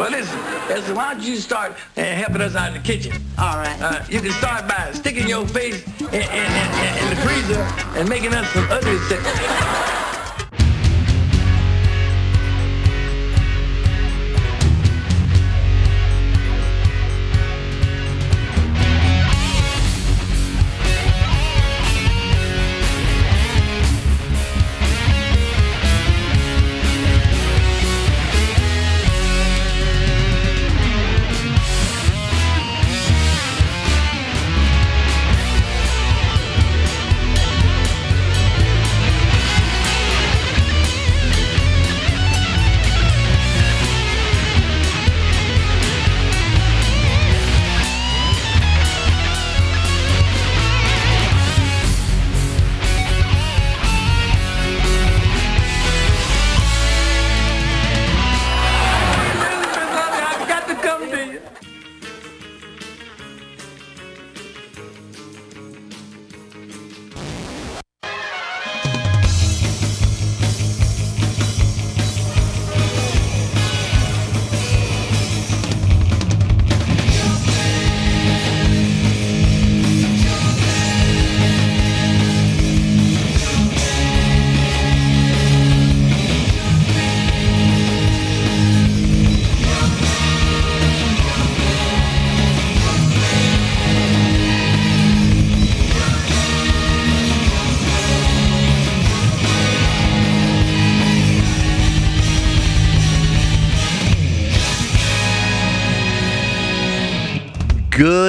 Well, listen, listen, why don't you start uh, helping us out in the kitchen? All right. Uh, you can start by sticking your face in, in, in, in the freezer and making us some ugly stuff.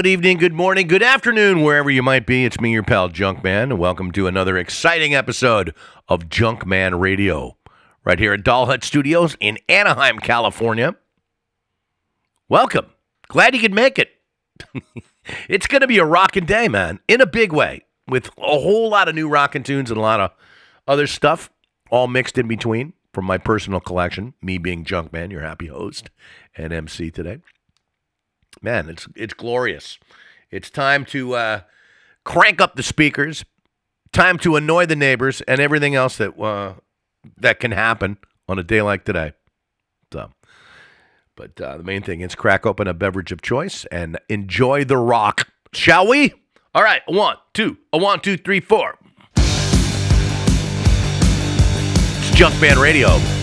Good evening, good morning, good afternoon, wherever you might be. It's me, your pal Junkman, and welcome to another exciting episode of Junkman Radio, right here at Doll Hut Studios in Anaheim, California. Welcome. Glad you could make it. it's going to be a rocking day, man, in a big way, with a whole lot of new rocking tunes and a lot of other stuff, all mixed in between from my personal collection, me being Junkman, your happy host and MC today man, it's it's glorious. It's time to uh, crank up the speakers. Time to annoy the neighbors and everything else that uh, that can happen on a day like today. So, but uh, the main thing is crack open a beverage of choice and enjoy the rock, shall we? All right, one, two, a one, two, three, four. It's Junkman Radio.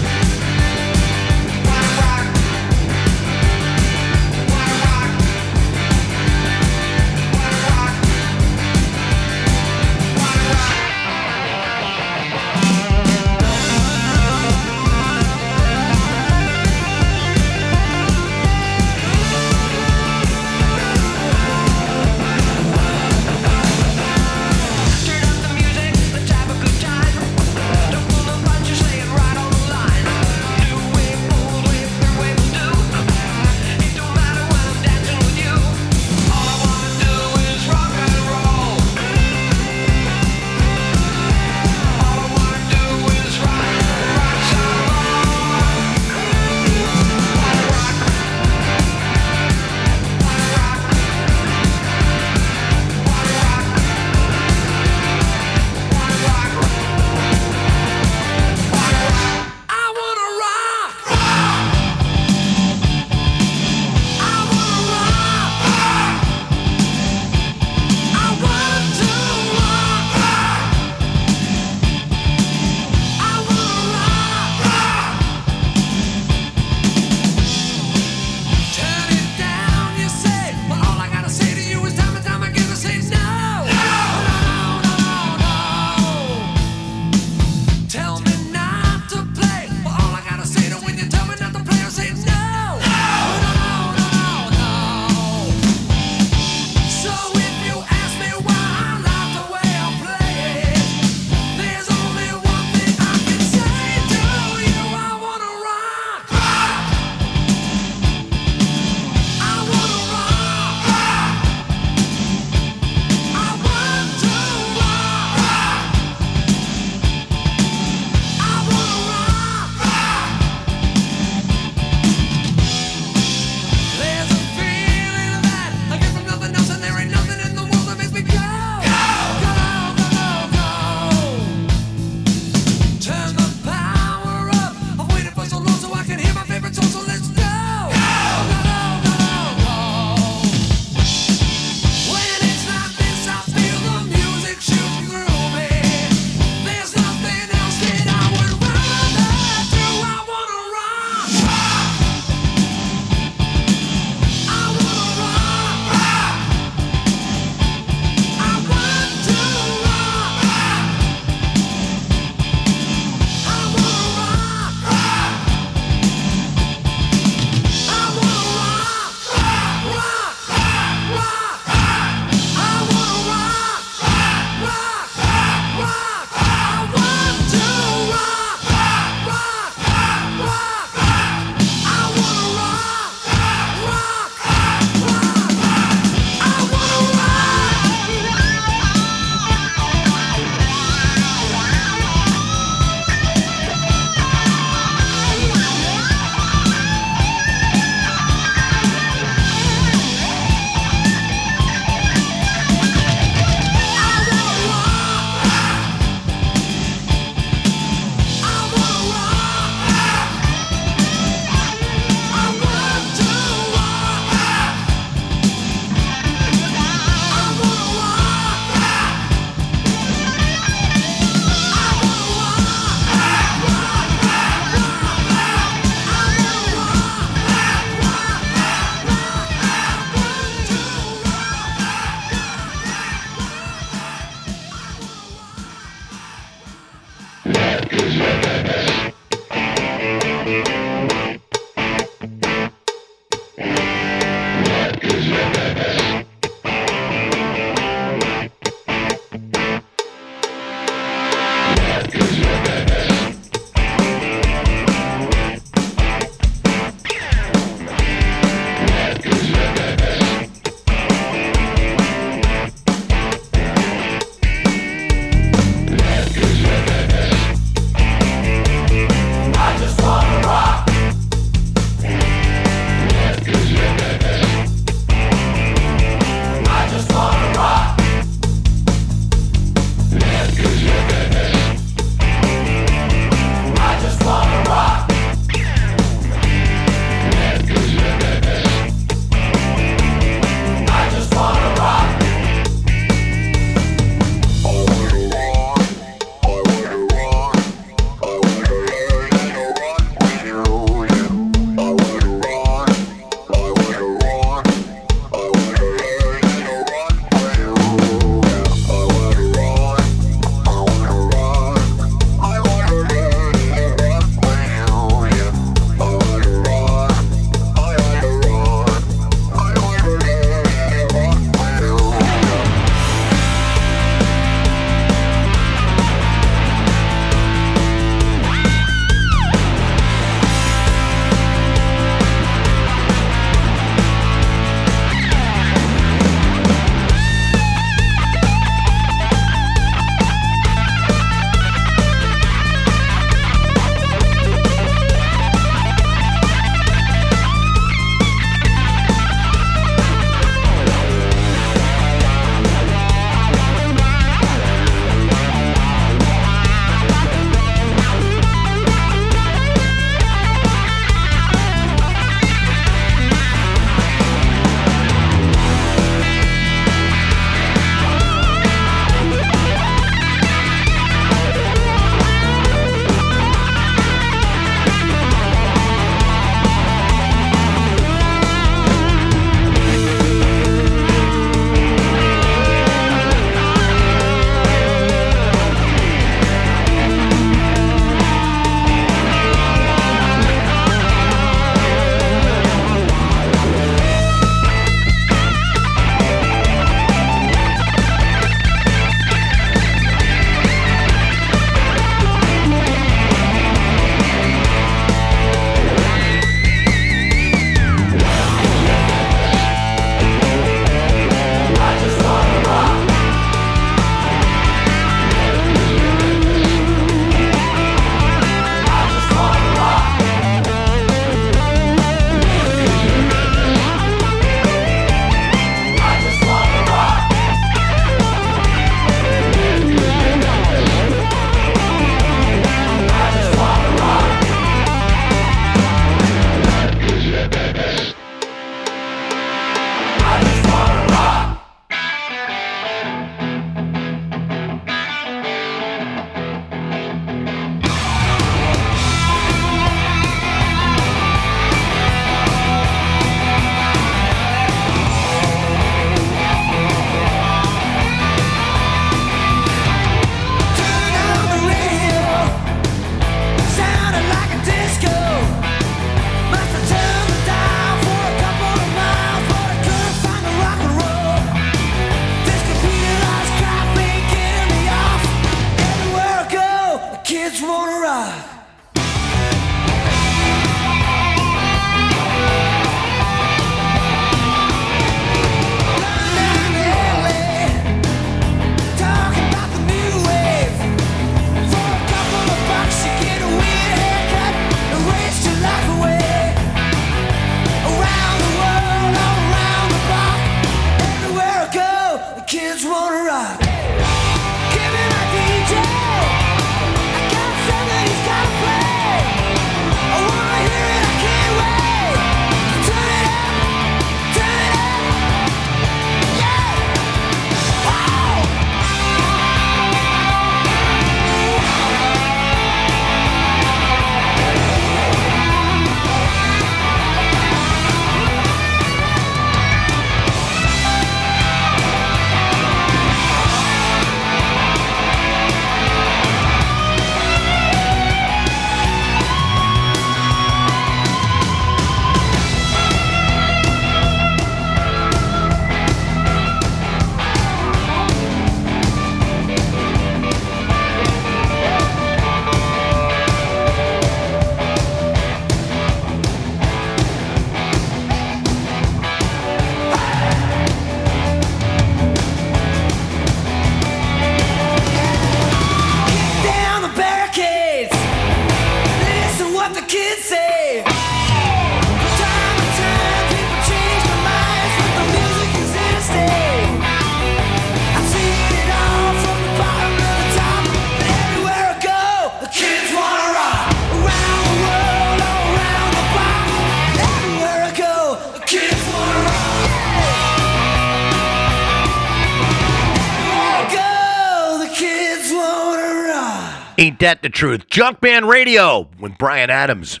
The truth? Junkman Radio with Bryan Adams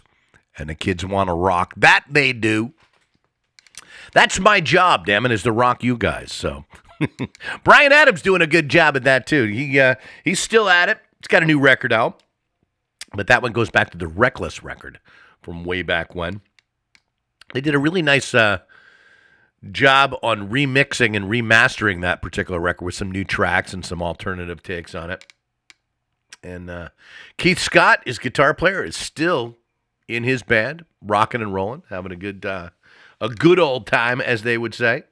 and the kids want to rock. That they do. That's my job, damn it, is to rock you guys. So Bryan Adams doing a good job at that too. He uh, he's still at it. He's got a new record out, but that one goes back to the Reckless record from way back when. They did a really nice uh, job on remixing and remastering that particular record with some new tracks and some alternative takes on it. And uh, Keith Scott, his guitar player, is still in his band, rocking and rolling, having a good uh, a good old time, as they would say.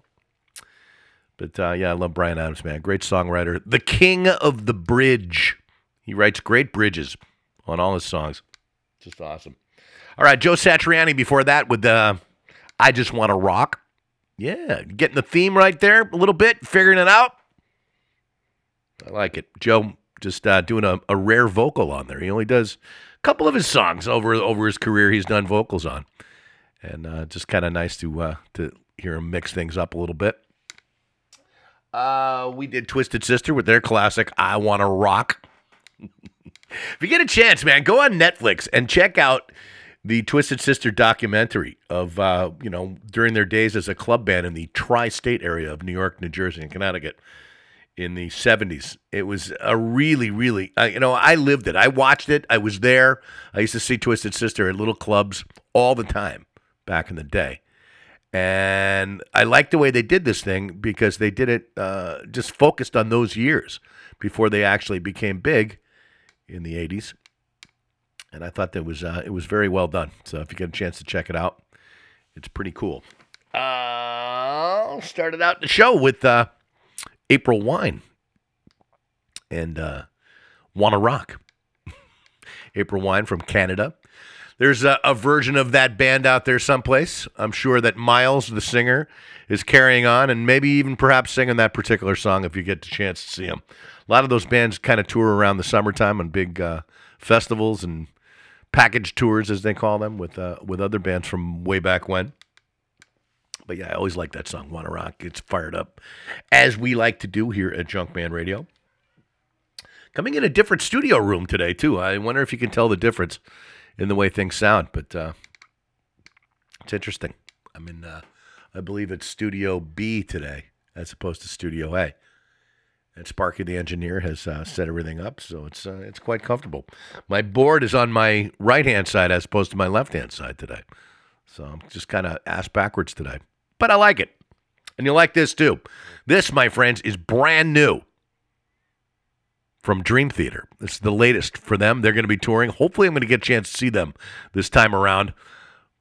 But uh, yeah, I love Bryan Adams, man. Great songwriter, the king of the bridge. He writes great bridges on all his songs. Just awesome. All right, Joe Satriani before that with the I Just Want to Rock. Yeah, getting the theme right there a little bit, figuring it out. I like it. Joe just uh, doing a, a rare vocal on there. He only does a couple of his songs over over his career. He's done vocals on, and uh, just kind of nice to uh, to hear him mix things up a little bit. Uh, we did Twisted Sister with their classic "I Want to Rock." if you get a chance, man, go on Netflix and check out the Twisted Sister documentary of uh, you know during their days as a club band in the tri-state area of New York, New Jersey, and Connecticut in the 70s. It was a really, really, uh, you know, I lived it. I watched it. I was there. I used to see Twisted Sister at little clubs all the time back in the day. And I liked the way they did this thing because they did it uh, just focused on those years before they actually became big in the 80s. And I thought that was uh, it was very well done. So if you get a chance to check it out, it's pretty cool. Uh, started out the show with uh, April Wine and uh, Wanna Rock. April Wine from Canada. There's a, a version of that band out there someplace. I'm sure that Myles, the singer, is carrying on and maybe even perhaps singing that particular song if you get the chance to see him. A lot of those bands kind of tour around the summertime on big uh, festivals and package tours, as they call them, with uh, with other bands from way back when. But yeah, I always like that song, Wanna Rock. It's fired up, as we like to do here at Junkman Radio. Coming in a different studio room today, too. I wonder if you can tell the difference in the way things sound, but uh, it's interesting. I'm in, uh, I believe it's Studio B today, as opposed to Studio A. And Sparky, the engineer, has uh, set everything up, so it's uh, it's quite comfortable. My board is on my right hand side as opposed to my left hand side today, so I'm just kind of ass backwards today. But I like it, and you'll like this too. This, my friends, is brand new from Dream Theater. This is the latest for them. They're going to be touring. Hopefully, I'm going to get a chance to see them this time around.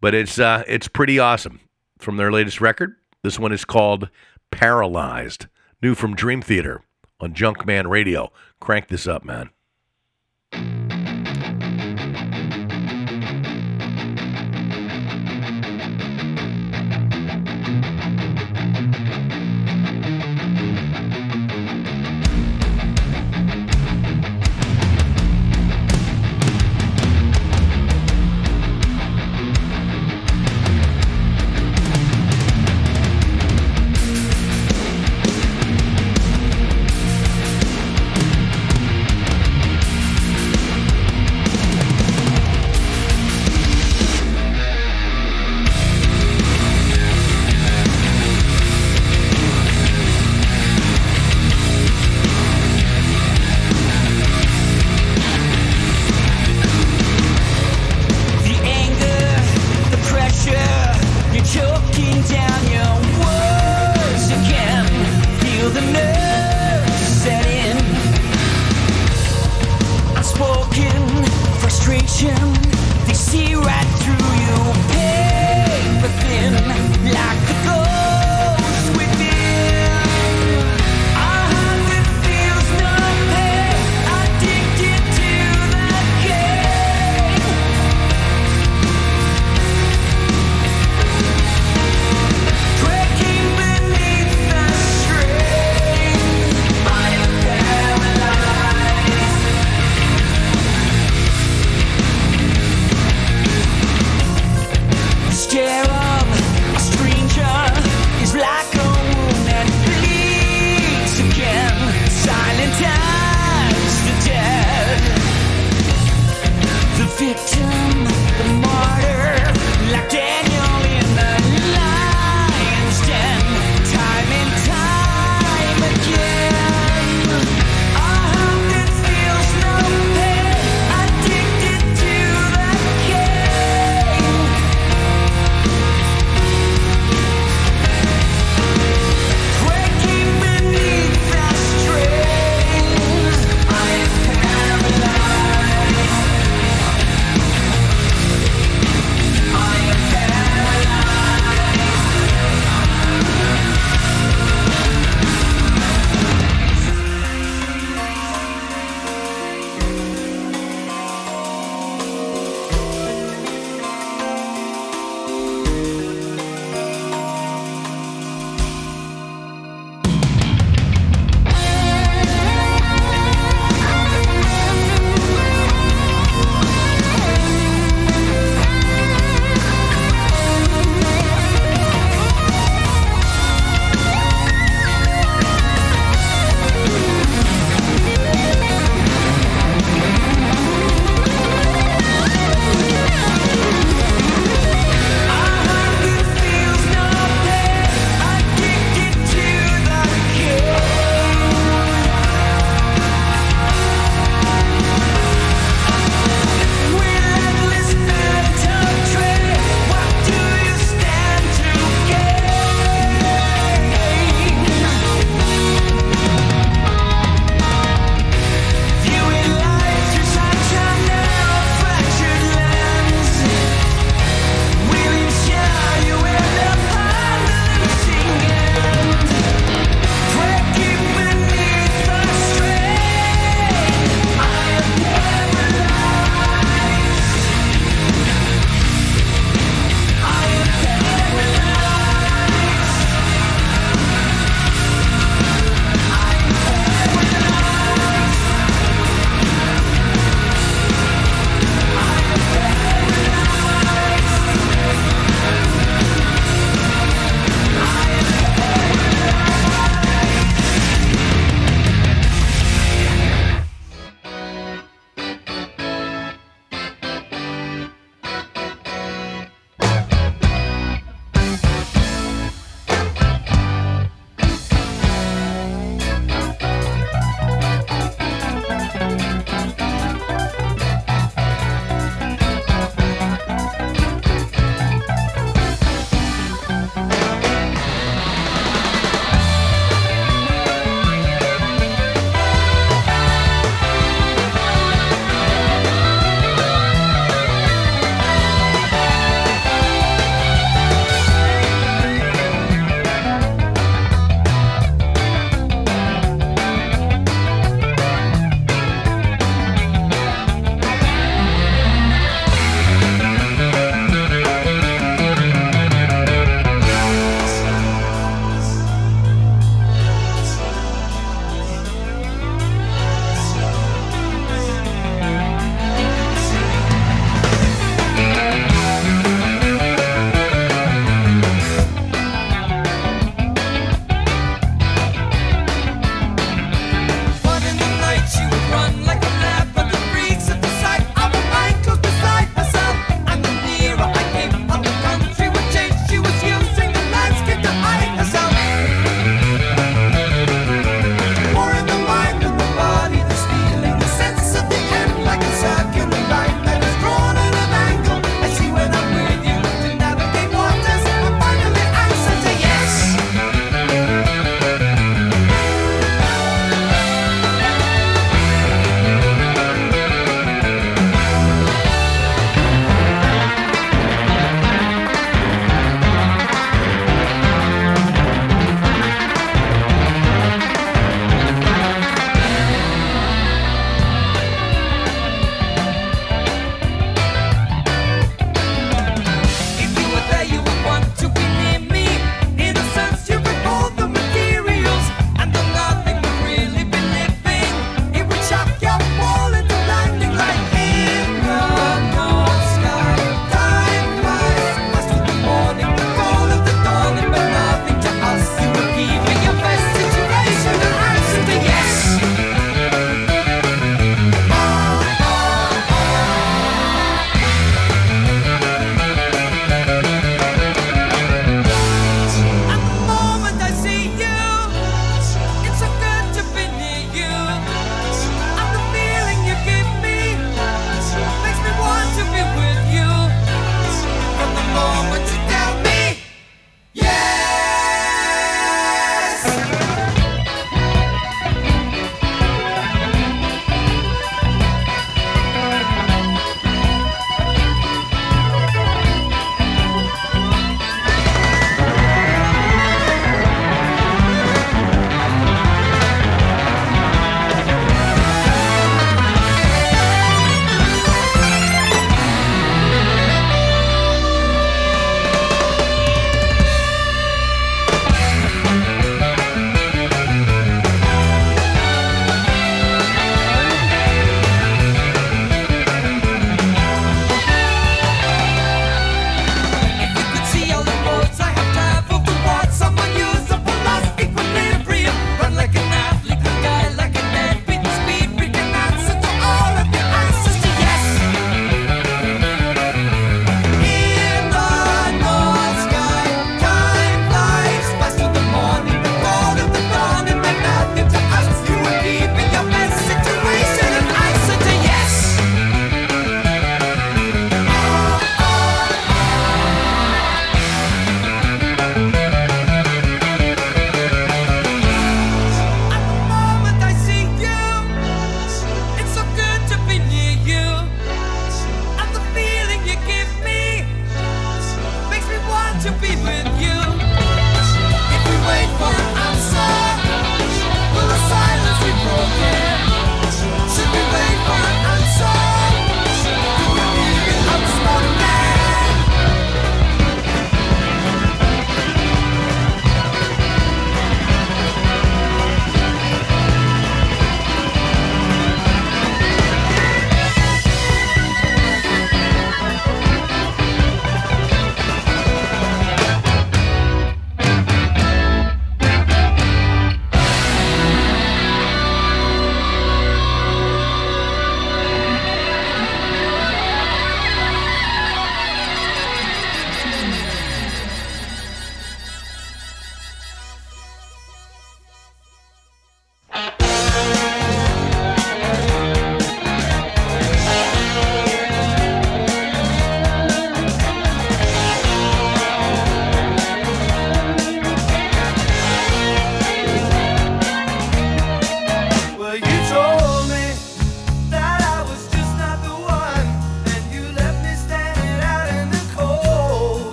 But it's uh, it's pretty awesome from their latest record. This one is called Paralyzed, new from Dream Theater on Junkman Radio. Crank this up, man.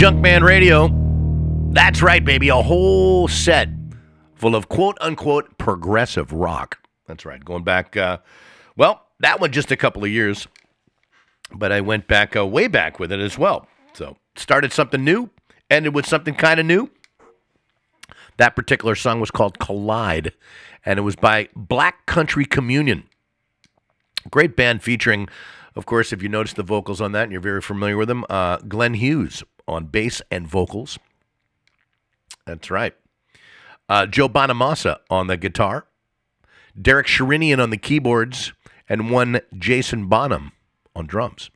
Junkman Radio. That's right, baby. A whole set full of quote unquote progressive rock. That's right. Going back, uh, well, that one just a couple of years, but I went back uh, way back with it as well. So started something new, ended with something kind of new. That particular song was called Collide, and it was by Black Country Communion. Great band featuring, of course, if you notice the vocals on that and you're very familiar with them, uh, Glenn Hughes on bass and vocals. That's right. Uh, Joe Bonamassa on the guitar, Derek Sherinian on the keyboards, and one Jason Bonham on drums.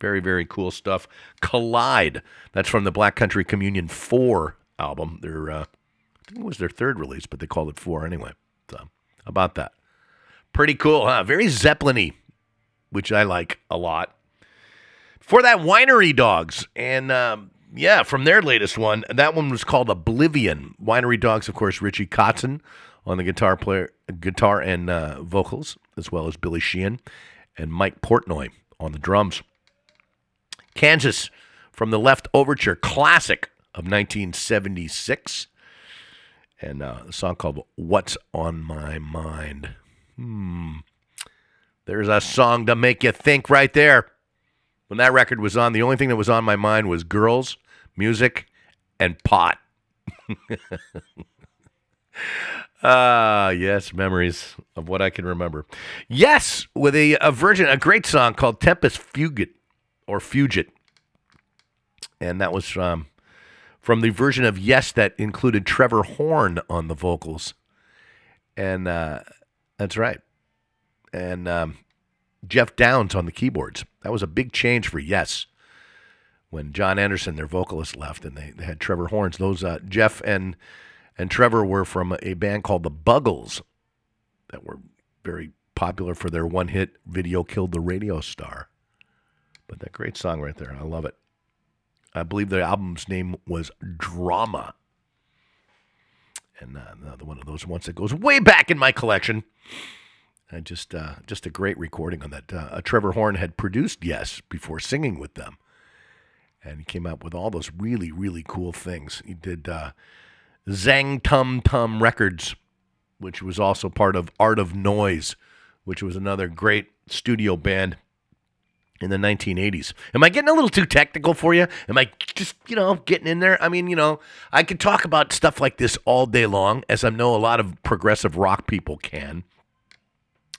Very, very cool stuff. Collide. That's from the Black Country Communion 4 album. Their, uh, I think it was their third release, but they called it 4 anyway. So, about that. Pretty cool, huh? Very Zeppelin which I like a lot. For that, Winery Dogs. And um, yeah, from their latest one, that one was called Oblivion. Winery Dogs, of course, Richie Kotzen on the guitar player, guitar and uh, vocals, as well as Billy Sheehan and Mike Portnoy on the drums. Kansas from the Leftoverture, classic of 1976, and uh, a song called "What's on My Mind." Hmm. There's a song to make you think right there. When that record was on, the only thing that was on my mind was girls, music, and pot. Ah, yes, memories of what I can remember. Yes, with a, a version, a great song called Tempus Fugit or Fugit. And that was um, from the version of Yes that included Trevor Horn on the vocals. And uh, that's right. And um, Geoff Downes on the keyboards. That was a big change for Yes when Jon Anderson, their vocalist, left, and they, they had Trevor Horns. Those uh, Jeff and and Trevor were from a band called the Buggles that were very popular for their one-hit video "Killed the Radio Star." But that great song right there, I love it. I believe the album's name was Drama, and uh, another one of those ones that goes way back in my collection. Just uh, just a great recording on that. Uh, Trevor Horn had produced Yes before singing with them, and he came out with all those really really cool things. He did uh, Zang Tuum Tumb Records, which was also part of Art of Noise, which was another great studio band in the 1980s. Am I getting a little too technical for you? Am I just, you know, getting in there? I mean, you know, I could talk about stuff like this all day long, as I know a lot of progressive rock people can.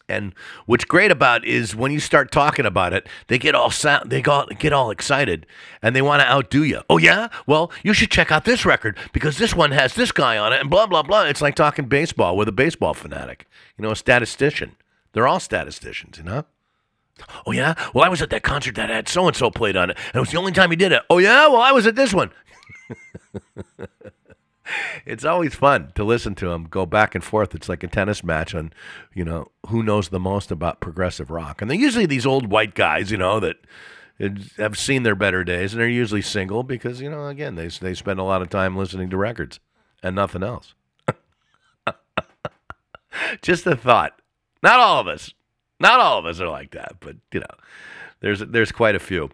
And what's great about is when you start talking about it, they get all sound, they get all excited, and they want to outdo you. Oh yeah, well you should check out this record because this one has this guy on it, and blah blah blah. It's like talking baseball with a baseball fanatic, you know, a statistician. They're all statisticians, you know. Oh yeah, well I was at that concert that had so and so played on it, and it was the only time he did it. Oh yeah, well I was at this one. it's always fun to listen to them go back and forth. It's like a tennis match on, you know, who knows the most about progressive rock. And they're usually these old white guys, you know, that have seen their better days, and they're usually single because, you know, again, they they spend a lot of time listening to records and nothing else. Just a thought. Not all of us. Not all of us are like that, but you know, there's there's quite a few.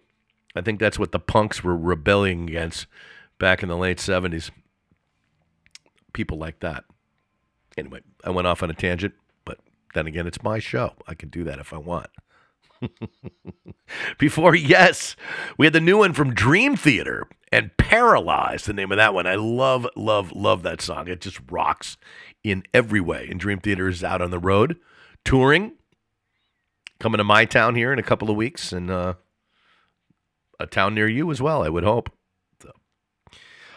I think that's what the punks were rebelling against back in the late '70s people like that. Anyway, I went off on a tangent, but then again, it's my show. I can do that if I want. Before, yes, we had the new one from Dream Theater and Paralyzed, the name of that one. I love, love, love that song. It just rocks in every way. And Dream Theater is out on the road touring, coming to my town here in a couple of weeks, and uh, a town near you as well, I would hope.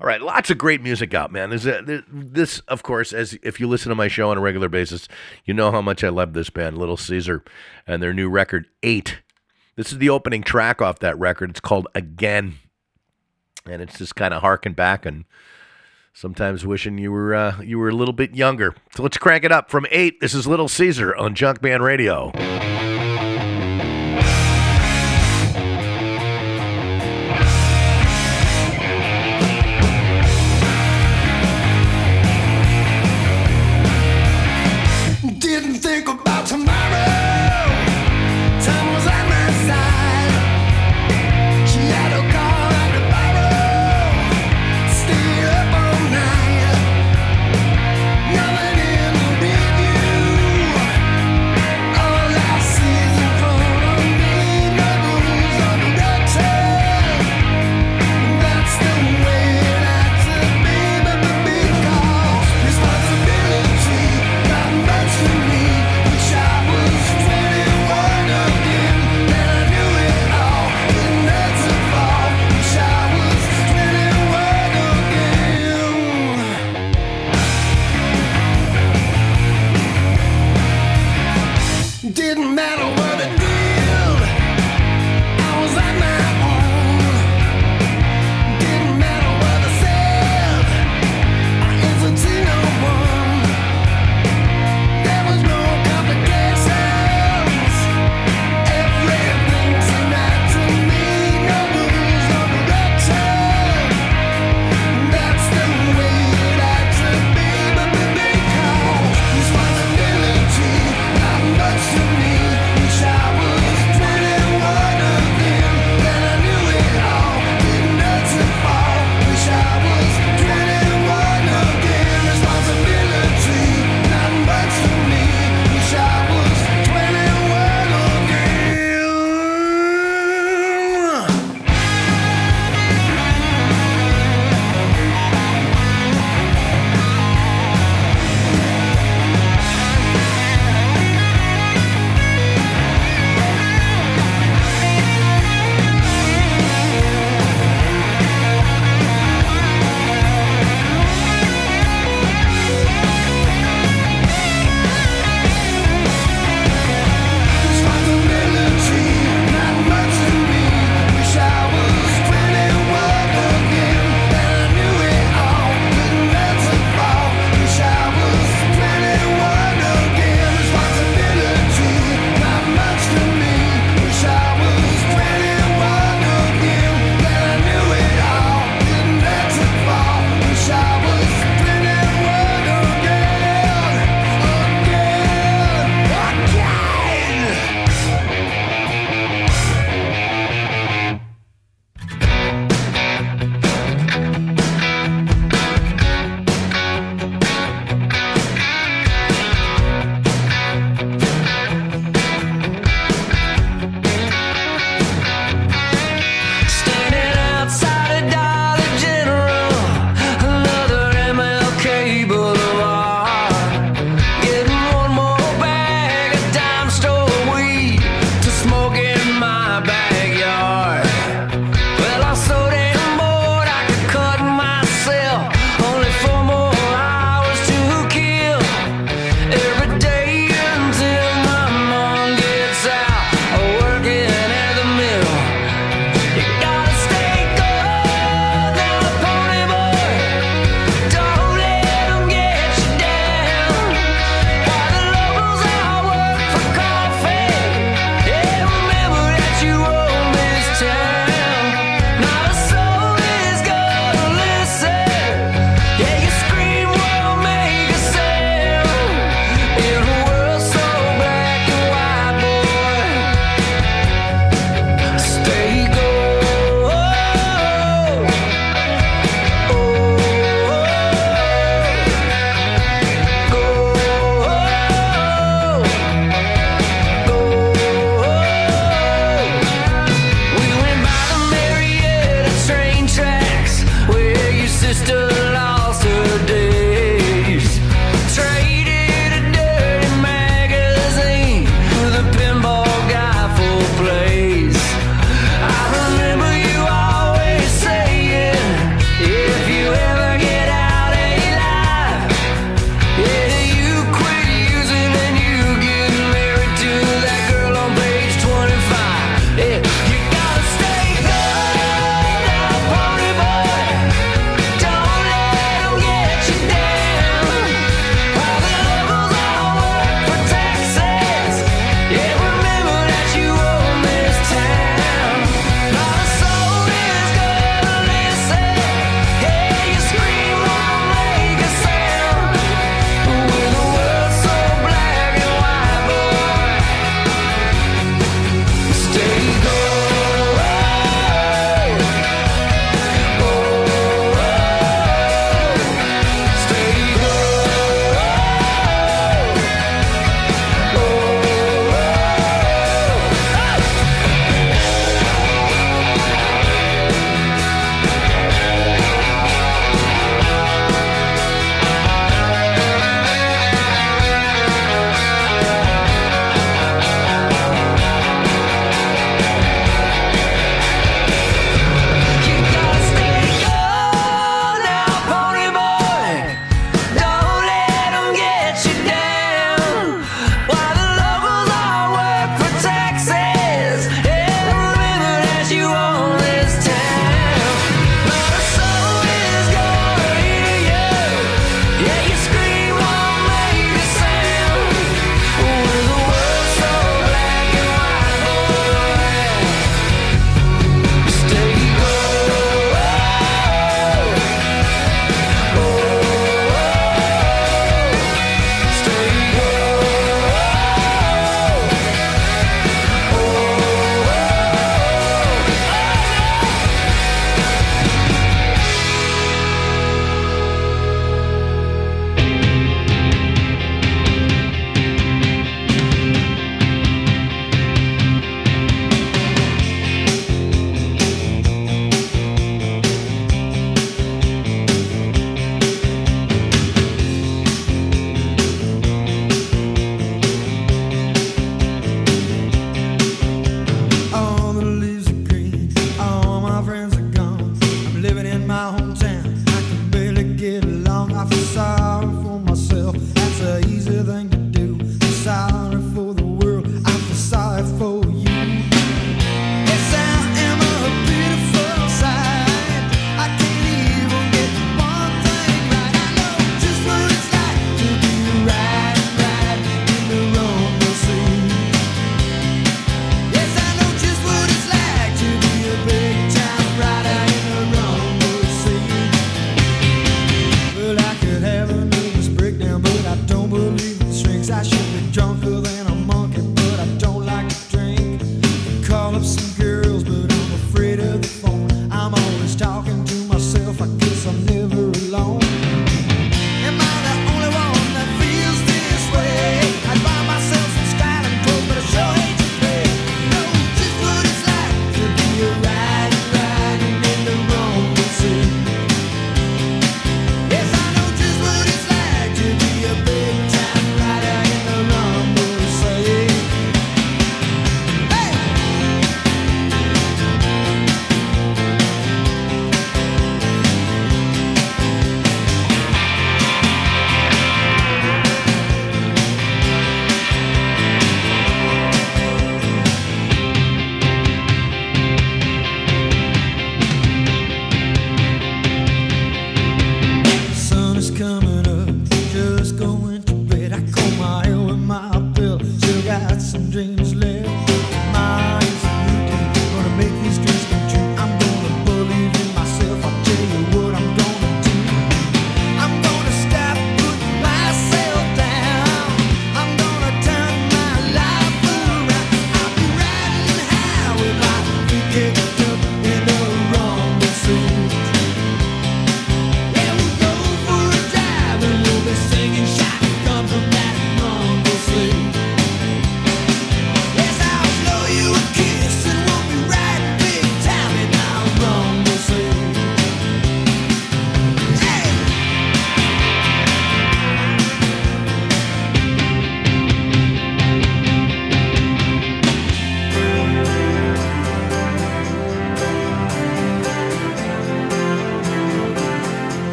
All right, lots of great music out, man. This, of course, as if you listen to my show on a regular basis, you know how much I love this band, Little Caesar, and their new record, Eight. This is the opening track off that record. It's called Again, and it's just kind of harking back and sometimes wishing you were uh, you were a little bit younger. So let's crank it up from eight. This is Little Caesar on Junkman Radio.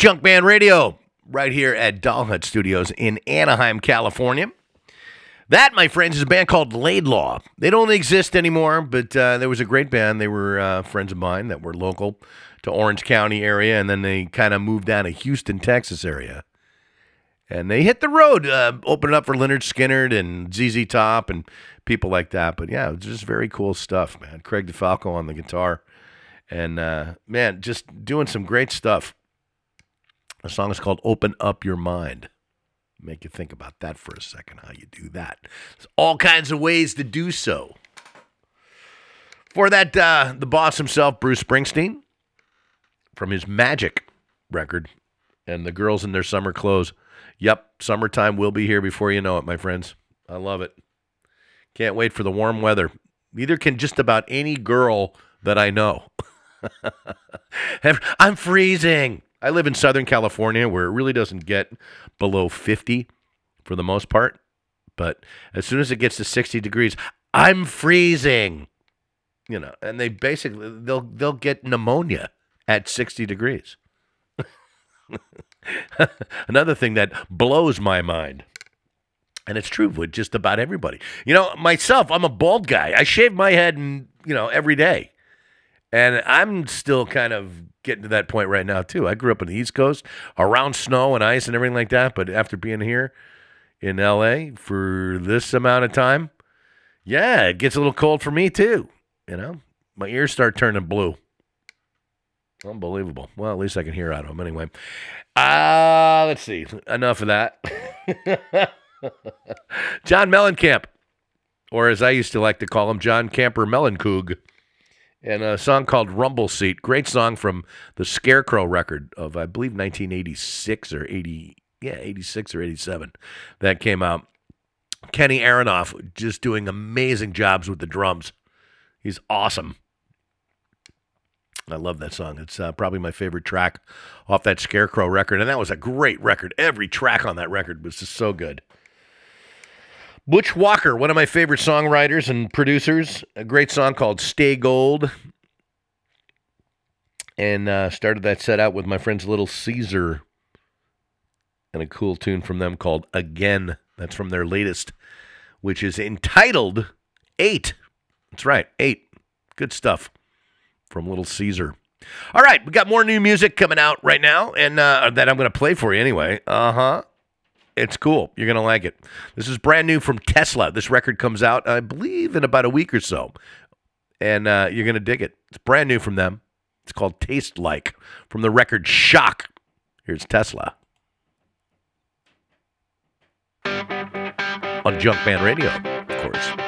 Junkman Radio, right here at Doll Hut Studios in Anaheim, California. That, my friends, is a band called Laidlaw. They don't exist anymore, but uh, there was a great band. They were uh, friends of mine that were local to Orange County area, and then they kind of moved down to Houston, Texas area. And they hit the road, uh, opened up for Lynyrd Skynyrd and ZZ Top and people like that. But yeah, it was just very cool stuff, man. Craig DeFalco on the guitar. And uh, man, just doing some great stuff. The song is called Open Up Your Mind. Make you think about that for a second, how you do that. There's all kinds of ways to do so. For that, uh, the boss himself, Bruce Springsteen, from his Magic record, and the girls in their summer clothes. Yep, summertime will be here before you know it, my friends. I love it. Can't wait for the warm weather. Neither can just about any girl that I know. I'm freezing. I live in Southern California where it really doesn't get below 50 for the most part. But as soon as it gets to 60 degrees, I'm freezing. You know, and they basically they'll they'll get pneumonia at 60 degrees. Another thing that blows my mind. And it's true with just about everybody. You know, myself, I'm a bald guy. I shave my head, and you know, every day. And I'm still kind of getting to that point right now too. I grew up on the East Coast, around snow and ice and everything like that. But after being here in LA for this amount of time, yeah, it gets a little cold for me too. You know, my ears start turning blue. Unbelievable. Well, at least I can hear out of them anyway. Uh, let's see. Enough of that. John Mellencamp, or as I used to like to call him, John Camper Mellencug, and a song called Rumbleseat. Great song from the Scarecrow record of, I believe, 1986 or 80, yeah, 86 or 87 that came out. Kenny Aronoff just doing amazing jobs with the drums. He's awesome. I love that song. It's uh, probably my favorite track off that Scarecrow record. And that was a great record. Every track on that record was just so good. Butch Walker, one of my favorite songwriters and producers, a great song called Stay Gold. And uh, started that set out with my friends Little Caesar and a cool tune from them called Again. That's from their latest, which is entitled Eight. That's right, Eight. Good stuff from Little Caesar. All right, we got more new music coming out right now, and uh, that I'm going to play for you anyway. Uh huh. It's cool. You're going to like it. This is brand new from Tesla. This record comes out, I believe, in about a week or so, and uh, you're going to dig it. It's brand new from them. It's called Taste Like from the record Shock. Here's Tesla on Junkman Radio, of course.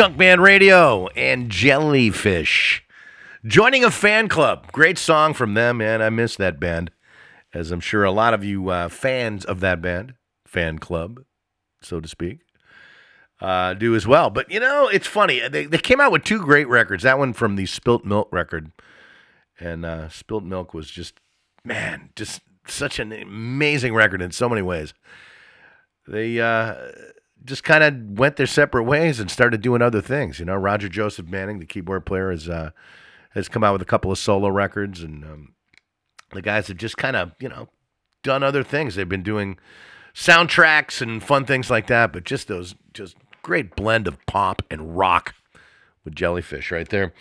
Junkman Radio and Jellyfish. Joining a fan club. Great song from them, man. I miss that band. As I'm sure a lot of you uh, fans of that band, fan club, so to speak, uh, do as well. But, you know, it's funny. They, they came out with two great records. That one from the Spilt Milk record. And uh, Spilt Milk was just, man, just such an amazing record in so many ways. They uh, just kind of went their separate ways and started doing other things. You know, Roger Joseph Manning, the keyboard player, has uh, has come out with a couple of solo records, and um, the guys have just kind of you know done other things. They've been doing soundtracks and fun things like that, but just those just great blend of pop and rock with Jellyfish right there.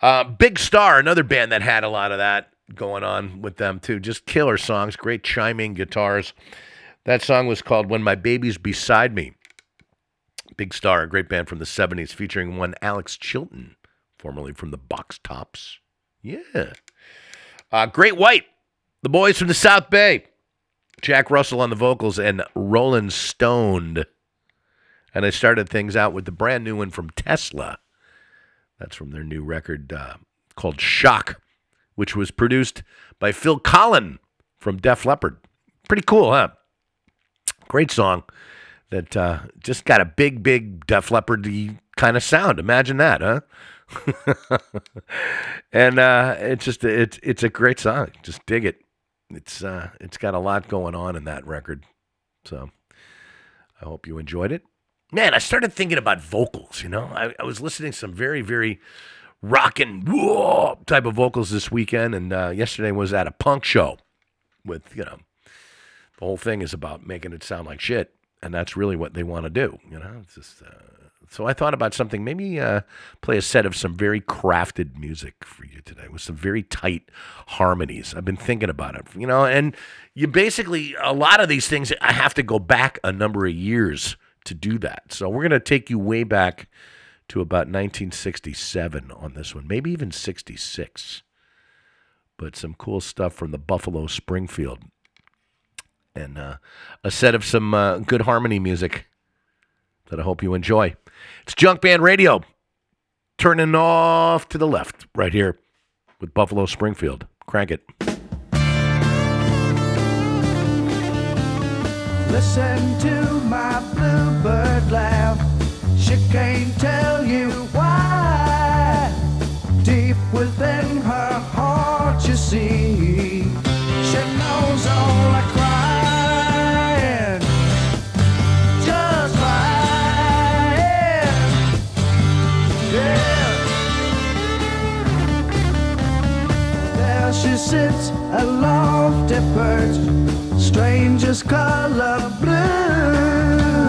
Uh, Big Star, another band that had a lot of that going on with them too. Just killer songs, great chiming guitars. That song was called When My Baby's Beside Me. Big Star, a great band from the 70s, featuring one Alex Chilton, formerly from the Box Tops. Yeah. Uh, Great White, the boys from the South Bay. Jack Russell on the vocals and Rollin' Stoned. And I started things out with the brand new one from Tesla That's from their new record uh, called Shock, which was produced by Phil Collen from Def Leppard. Pretty cool, huh? Great song that uh, just got a big, big Def Leppard kind of sound. Imagine that, huh? and uh, it's just it's it's a great song. Just dig it. It's uh, it's got a lot going on in that record. So I hope you enjoyed it. Man, I started thinking about vocals. You know, I, I was listening to some very very rockin' whoa type of vocals this weekend, and uh, yesterday was at a punk show with you know the whole thing is about making it sound like shit, and that's really what they want to do. You know, it's just. Uh, so I thought about something. Maybe uh, play a set of some very crafted music for you today with some very tight harmonies. I've been thinking about it. You know, and you basically a lot of these things. I have to go back a number of years to do that. So we're gonna take you way back to about 1967 on this one, maybe even 66. But some cool stuff from the Buffalo Springfield and uh, a set of some uh, good harmony music that I hope you enjoy. It's Junkman Radio, turning off to the left right here with Buffalo Springfield. Crank it. Listen to my bluebird laugh. She can't tell you why. Deep within her heart, you see, Sits, a lofty perch, strangest color blue.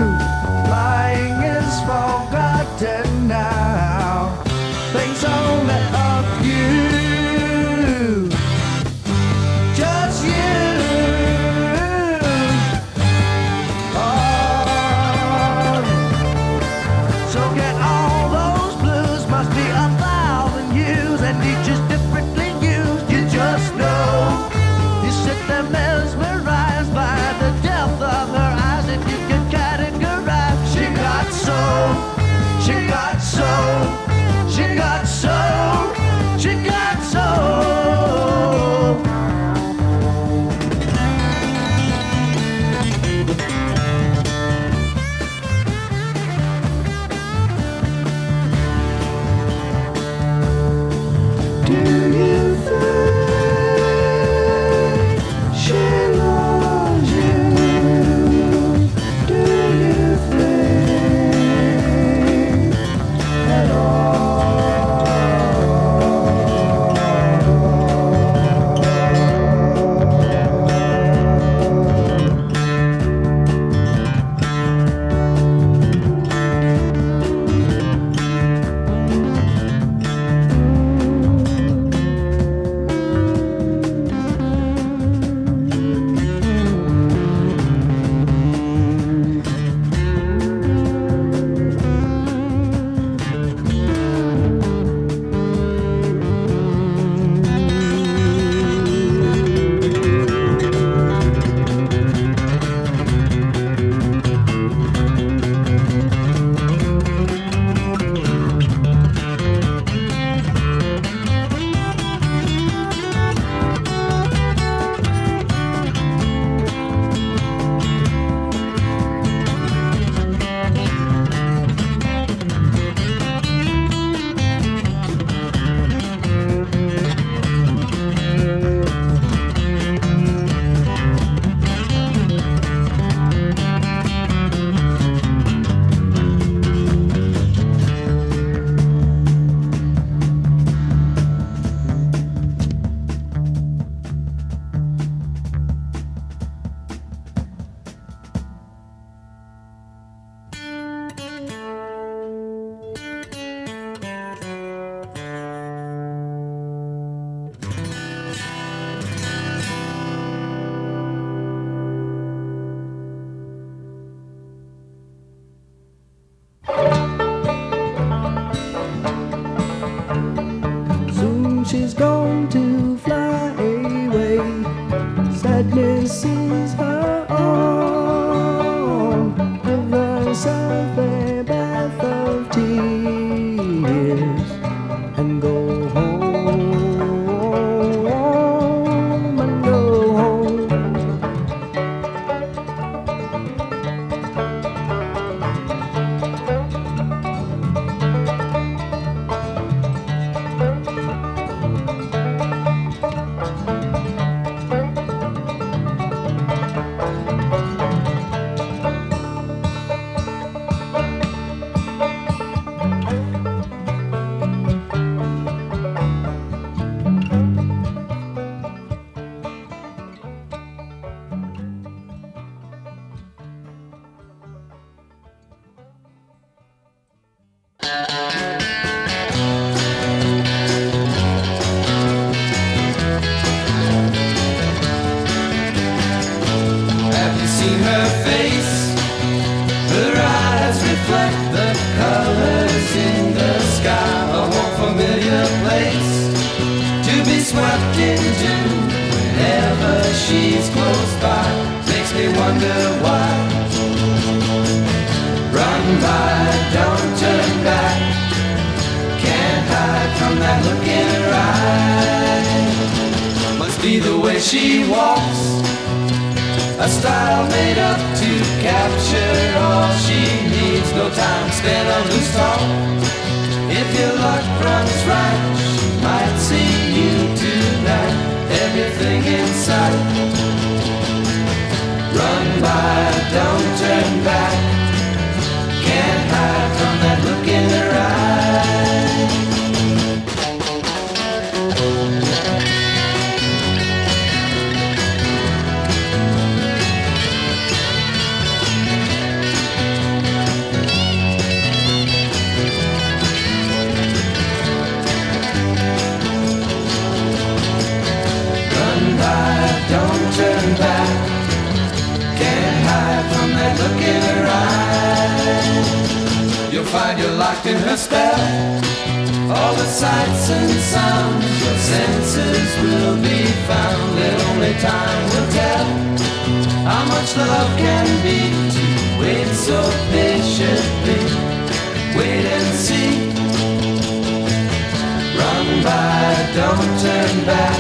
Don't turn back.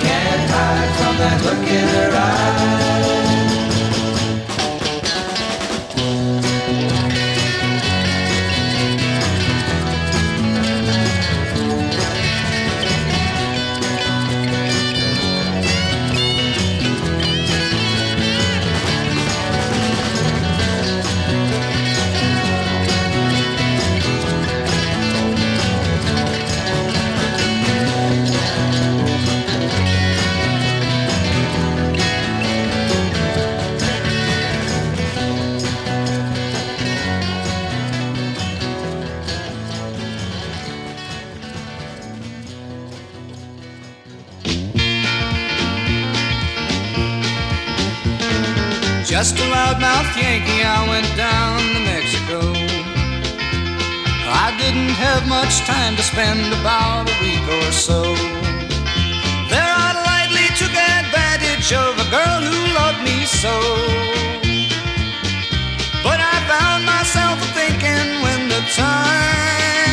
Can't hide from that look in her eye. Loudmouth Yankee, I went down to Mexico. I didn't have much time to spend, about a week or so. There I lightly took advantage of a girl who loved me so. But I found myself thinking when the time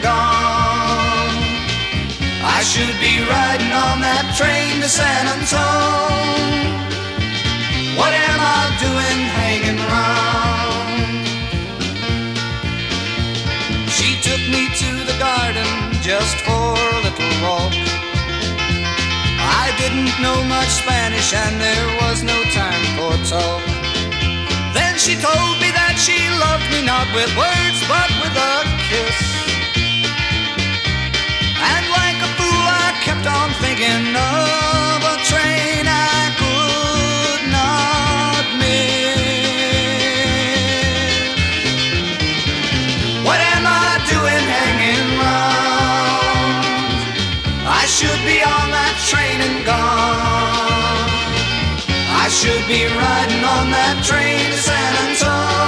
gone. I should be riding on that train to San Antone. What am I doing hanging round? She took me to the garden just for a little walk. I didn't know much Spanish and there was no time for talk. Then she told me that she loved me not with words but with a kiss. Should be on that train and gone. I should be riding on that train to San Antone.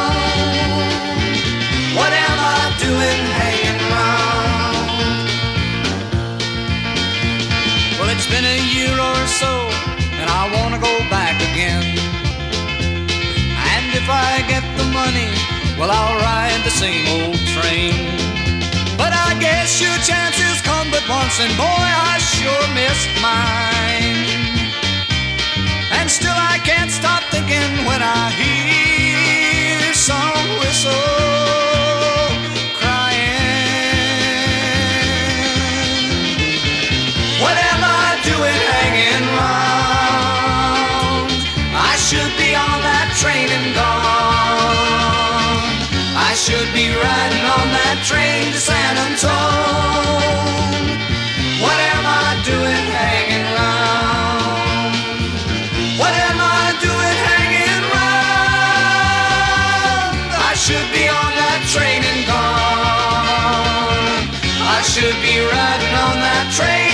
Well, I'll ride the same old train. But I guess your chances come but once, and boy, I sure missed mine. And still I can't stop thinking when I hear some whistle should be riding on that train to San Antone. What am I doing hanging round? What am I doing hanging round? I should be on that train and gone. I should be riding on that train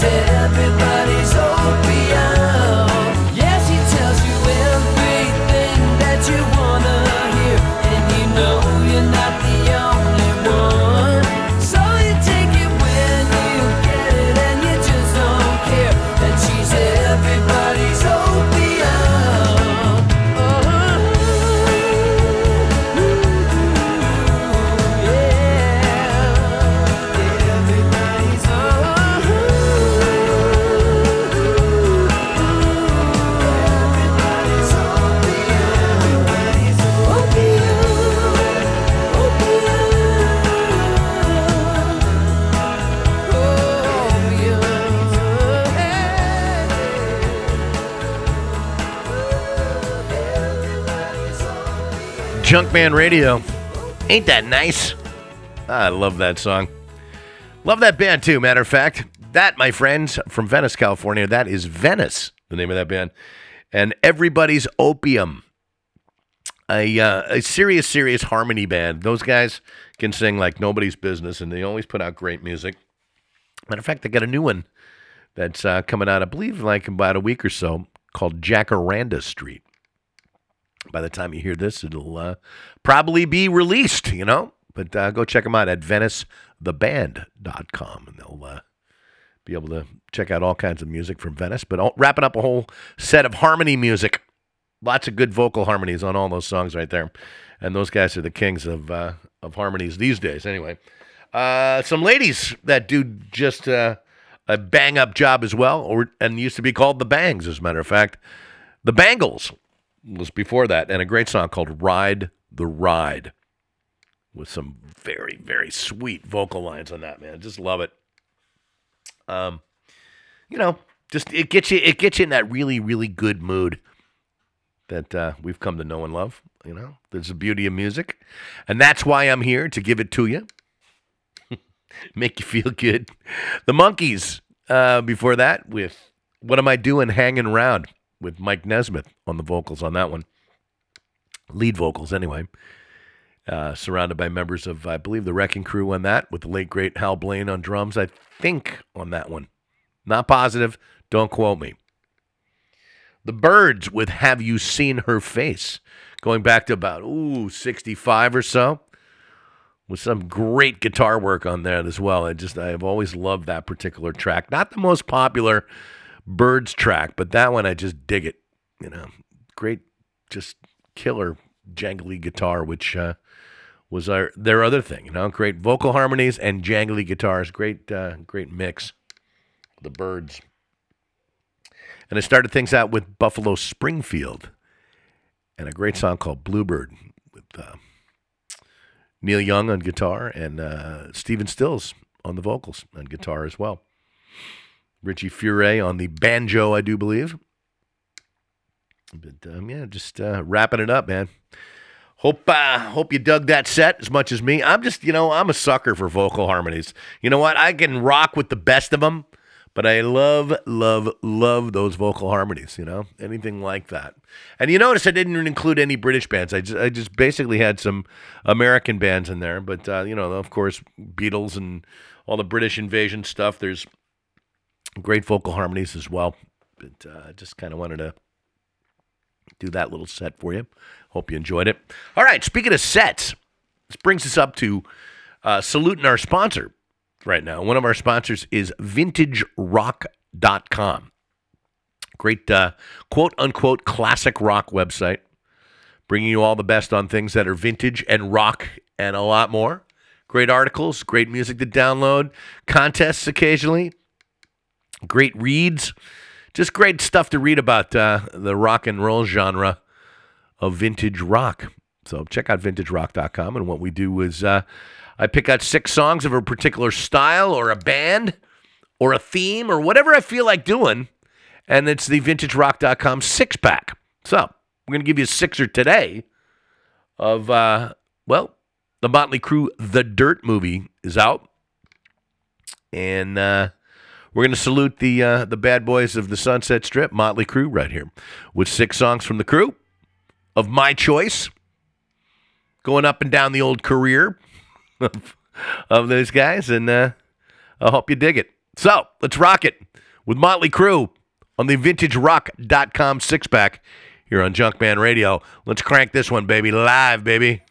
'cause Junkman Radio. Ain't that nice? I love that song. Love that band too. Matter of fact, that, my friends, from Venice, California, that is Venice, the name of that band. And Everybody's Opium. A, uh, a serious, serious harmony band. Those guys can sing like nobody's business, and they always put out great music. Matter of fact, they got a new one that's uh, coming out, I believe, like about a week or so, called Jacaranda Street by the time you hear this, it'll uh, probably be released, you know. But uh, go check them out at venicetheband.com, and they'll uh, be able to check out all kinds of music from Venice. But wrapping up a whole set of harmony music, lots of good vocal harmonies on all those songs right there. And those guys are the kings of uh, of harmonies these days. Anyway, uh, some ladies that do just uh, a bang up job as well, or and used to be called the Bangs, as a matter of fact. The Bangles was before that, and a great song called Ride the Ride with some very, very sweet vocal lines on that, man. Just love it. Um, you know, just it gets you it gets you in that really, really good mood that uh, we've come to know and love. You know, there's the beauty of music, and that's why I'm here to give it to you, make you feel good. The Monkees. Uh, before that, with "What Am I Doing Hanging Around" with Mike Nesmith on the vocals on that one, lead vocals anyway. Uh, surrounded by members of, I believe, the Wrecking Crew on that, with the late great Hal Blaine on drums. I think on that one, not positive. Don't quote me. The Byrds with Have You Seen Her Face? Going back to about, ooh, 65 or so. With some great guitar work on that as well. I just, I've always loved that particular track. Not the most popular Byrds track, but that one I just dig it. You know, great, just killer jangly guitar, which uh, was our their other thing. You know, great vocal harmonies and jangly guitars. Great, uh, great mix. The Byrds. And I started things out with Buffalo Springfield and a great song called Bluebird with uh, Neil Young on guitar and uh, Stephen Stills on the vocals and guitar as well. Richie Furay on the banjo, I do believe. But um, yeah, just uh, wrapping it up, man. Hope uh, hope you dug that set as much as me. I'm just, you know, I'm a sucker for vocal harmonies. You know what? I can rock with the best of them, But I love, love, love those vocal harmonies, you know, anything like that. And you notice I didn't include any British bands. I just, I just basically had some American bands in there. But, uh, you know, of course, Beatles and all the British invasion stuff. There's great vocal harmonies as well. But uh, just kind of wanted to do that little set for you. Hope you enjoyed it. All right, speaking of sets, this brings us up to uh, saluting our sponsor right now. One of our sponsors is vintagerock.com. Great uh, quote unquote classic rock website, bringing you all the best on things that are vintage and rock and a lot more. Great articles, great music to download, contests occasionally, great reads, just great stuff to read about uh, the rock and roll genre of vintage rock. So check out vintagerock.com. And what we do is uh, I pick out six songs of a particular style or a band or a theme or whatever I feel like doing. And it's the vintagerock.com six pack. So we're going to give you a sixer today of, uh, well, the Motley Crue The Dirt movie is out. And uh, we're going to salute the uh, the bad boys of the Sunset Strip, Motley Crue, right here, with six songs from the crew of my choice, going up and down the old career of, of those guys, and uh, I hope you dig it. So let's rock it with Motley Crue on the VintageRock.com six pack here on Junkman Radio. Let's crank this one, baby, live, baby.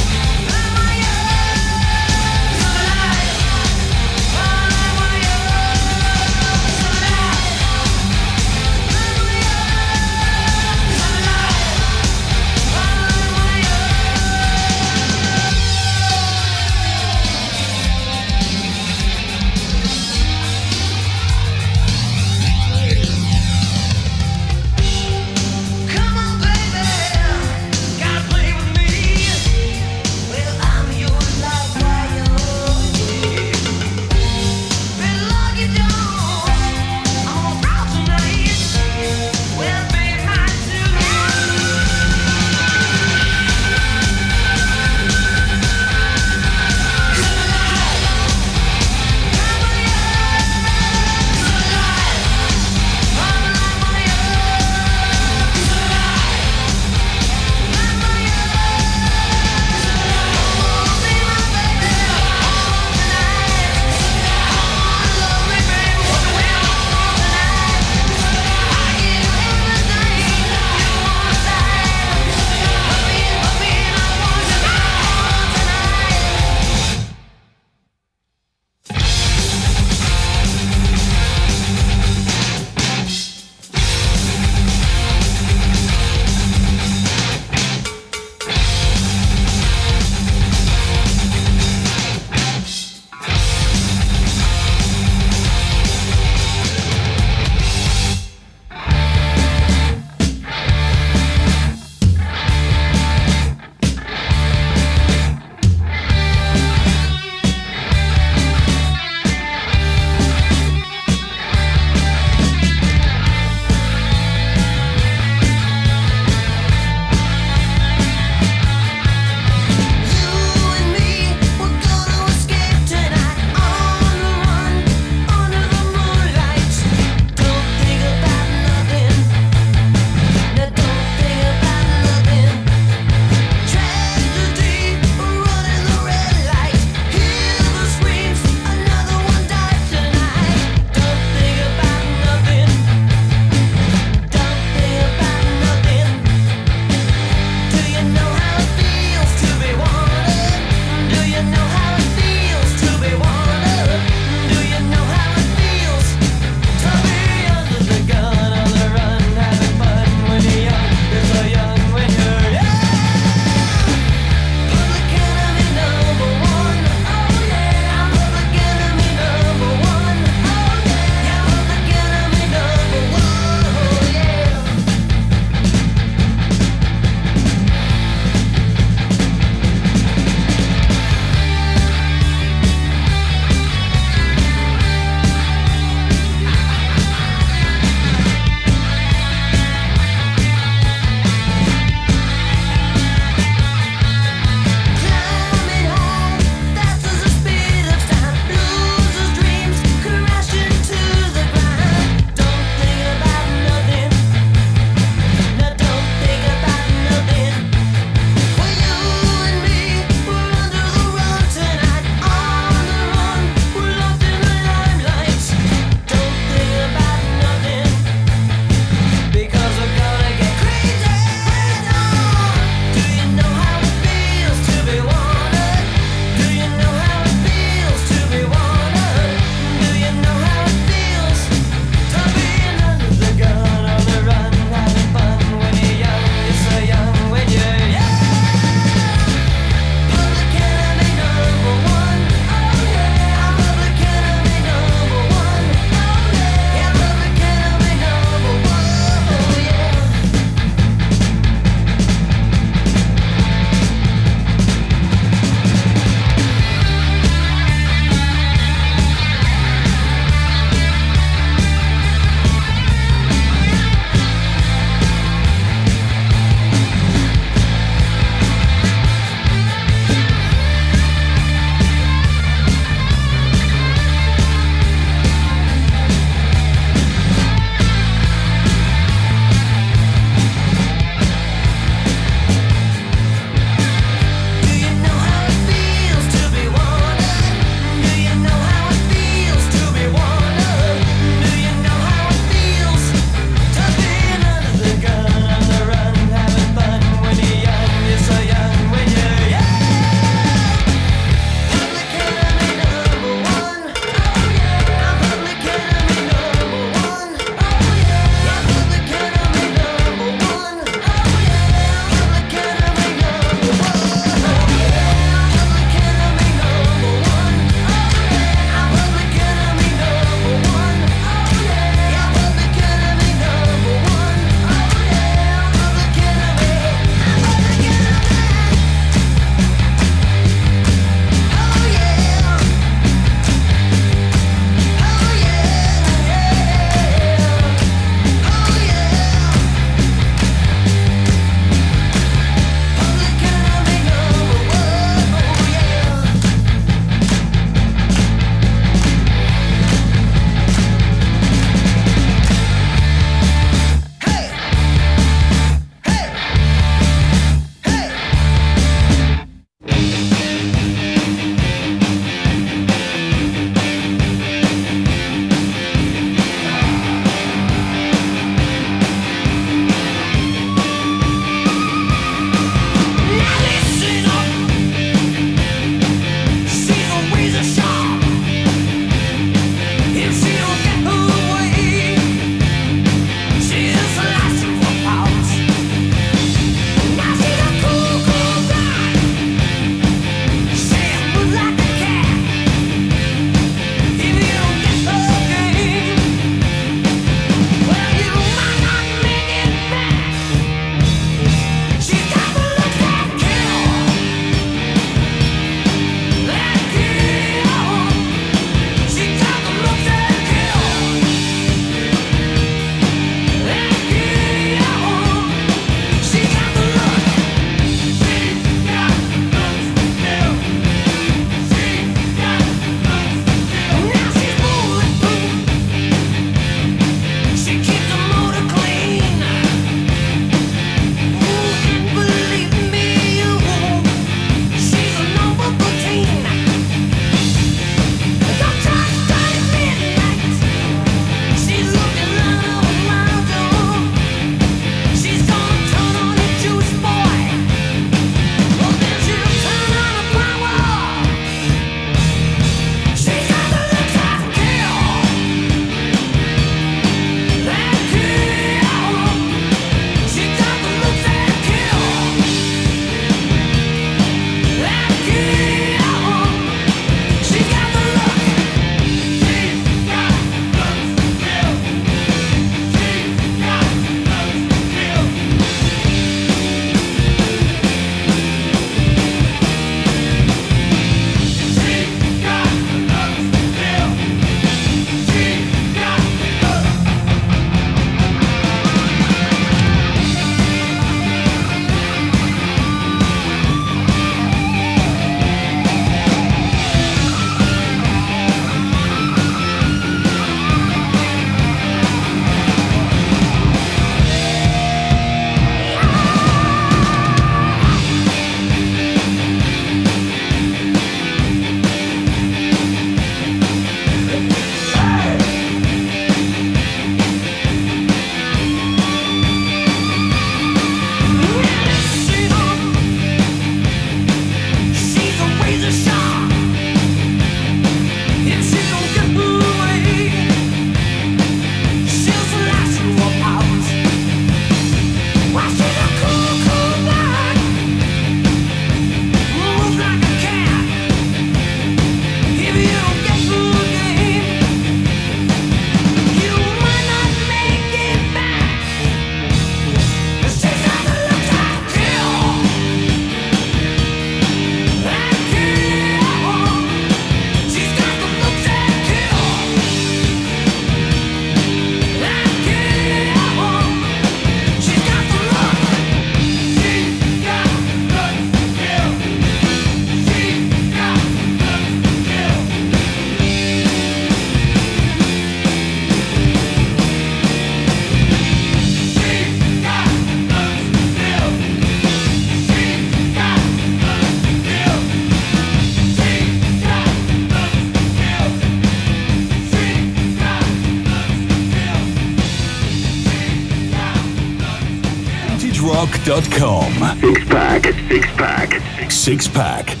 Six pack, six pack. Six pack.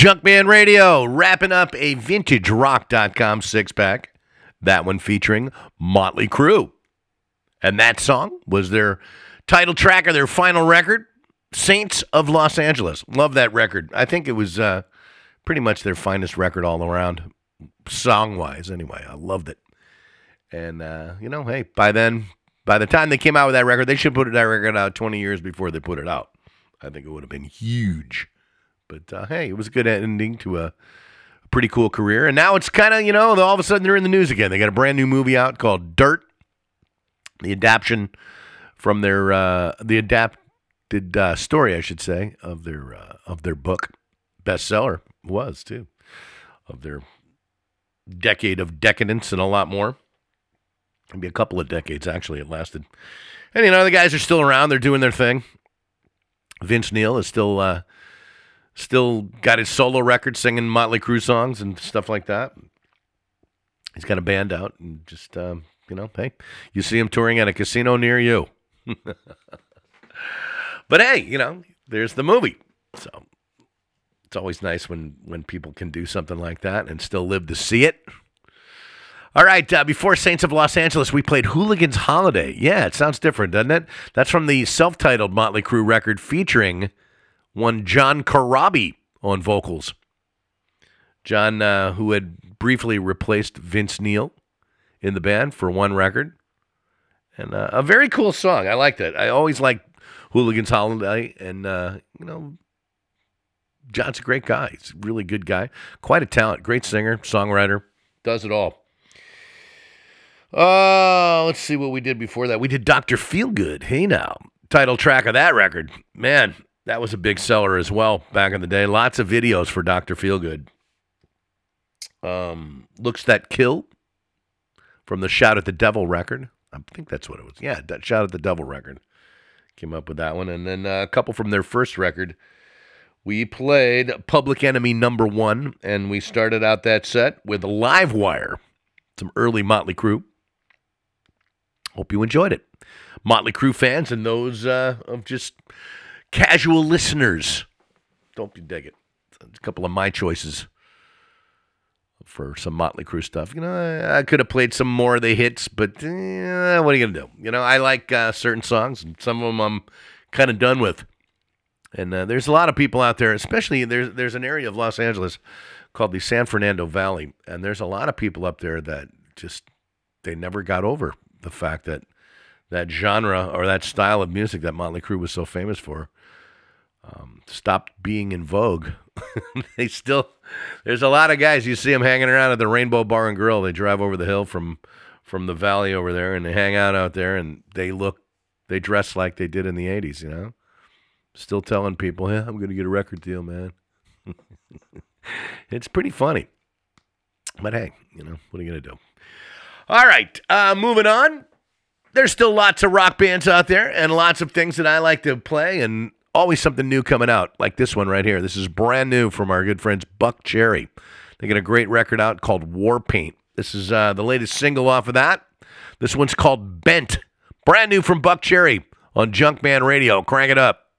Junkman Radio wrapping up a vintagerock.com six pack. That one featuring Motley Crue. And that song was their title track of their final record, Saints of Los Angeles. Love that record. I think it was uh, pretty much their finest record all around, song wise, anyway. I loved it. And, uh, you know, hey, by then, by the time they came out with that record, they should put that record out 20 years before they put it out. I think it would have been huge. But uh, hey, it was a good ending to a, pretty cool career. And now it's kind of, you know, all of a sudden they're in the news again. They got a brand new movie out called Dirt, the adaptation from their, uh, the adapted uh, story, I should say, of their, uh, of their book. Bestseller was, too, of their decade of decadence and a lot more. Maybe a couple of decades, actually, it lasted. And, you know, the guys are still around. They're doing their thing. Vince Neil is still uh, still got his solo record singing Motley Crue songs and stuff like that. He's got a band out and just um, you know, hey, you see him touring at a casino near you. but hey, you know, there's the movie. So it's always nice when when people can do something like that and still live to see it. All right, uh, before Saints of Los Angeles, we played Hooligans Holiday. Yeah, it sounds different, doesn't it? That's from the self titled Motley Crue record featuring one John Corabi on vocals. John, uh, who had briefly replaced Vince Neil in the band for one record. And uh, a very cool song. I liked it. I always liked Hooligans Holiday. And, uh, you know, John's a great guy. He's a really good guy. Quite a talent. Great singer, songwriter. Does it all. Oh, let's see what we did before that. We did Dr. Feelgood. Hey now. Title track of that record. Man, that was a big seller as well back in the day. Lots of videos for Dr. Feelgood. Um, Looks That Kill from the Shout at the Devil record. I think that's what it was. Yeah, that Shout at the Devil record. Came up with that one. And then uh, a couple from their first record. We played Public Enemy number one, and we started out that set with Live Wire, some early Motley Crue. Hope you enjoyed it. Motley Crue fans and those uh, of just casual listeners. Don't you dig it? A couple of my choices for some Motley Crue stuff. You know, I, I could have played some more of the hits, but eh, what are you going to do? You know, I like uh, certain songs, and some of them I'm kind of done with. And uh, there's a lot of people out there, especially there's there's an area of Los Angeles called the San Fernando Valley, and there's a lot of people up there that just they never got over the fact that that genre or that style of music that Motley Crue was so famous for um, stopped being in vogue. they still there's a lot of guys you see them hanging around at the Rainbow Bar and Grill. They drive over the hill from from the valley over there, and they hang out out there, and they look they dress like they did in the '80s. You know, still telling people, "Yeah, I'm going to get a record deal, man." it's pretty funny, but hey, you know what are you going to do? All right, uh, moving on. There's still lots of rock bands out there and lots of things that I like to play and always something new coming out, like this one right here. This is brand new from our good friends Buckcherry. They got a great record out called War Paint. This is uh, the latest single off of that. This one's called Bent. Brand new from Buckcherry on Junkman Radio. Crank it up.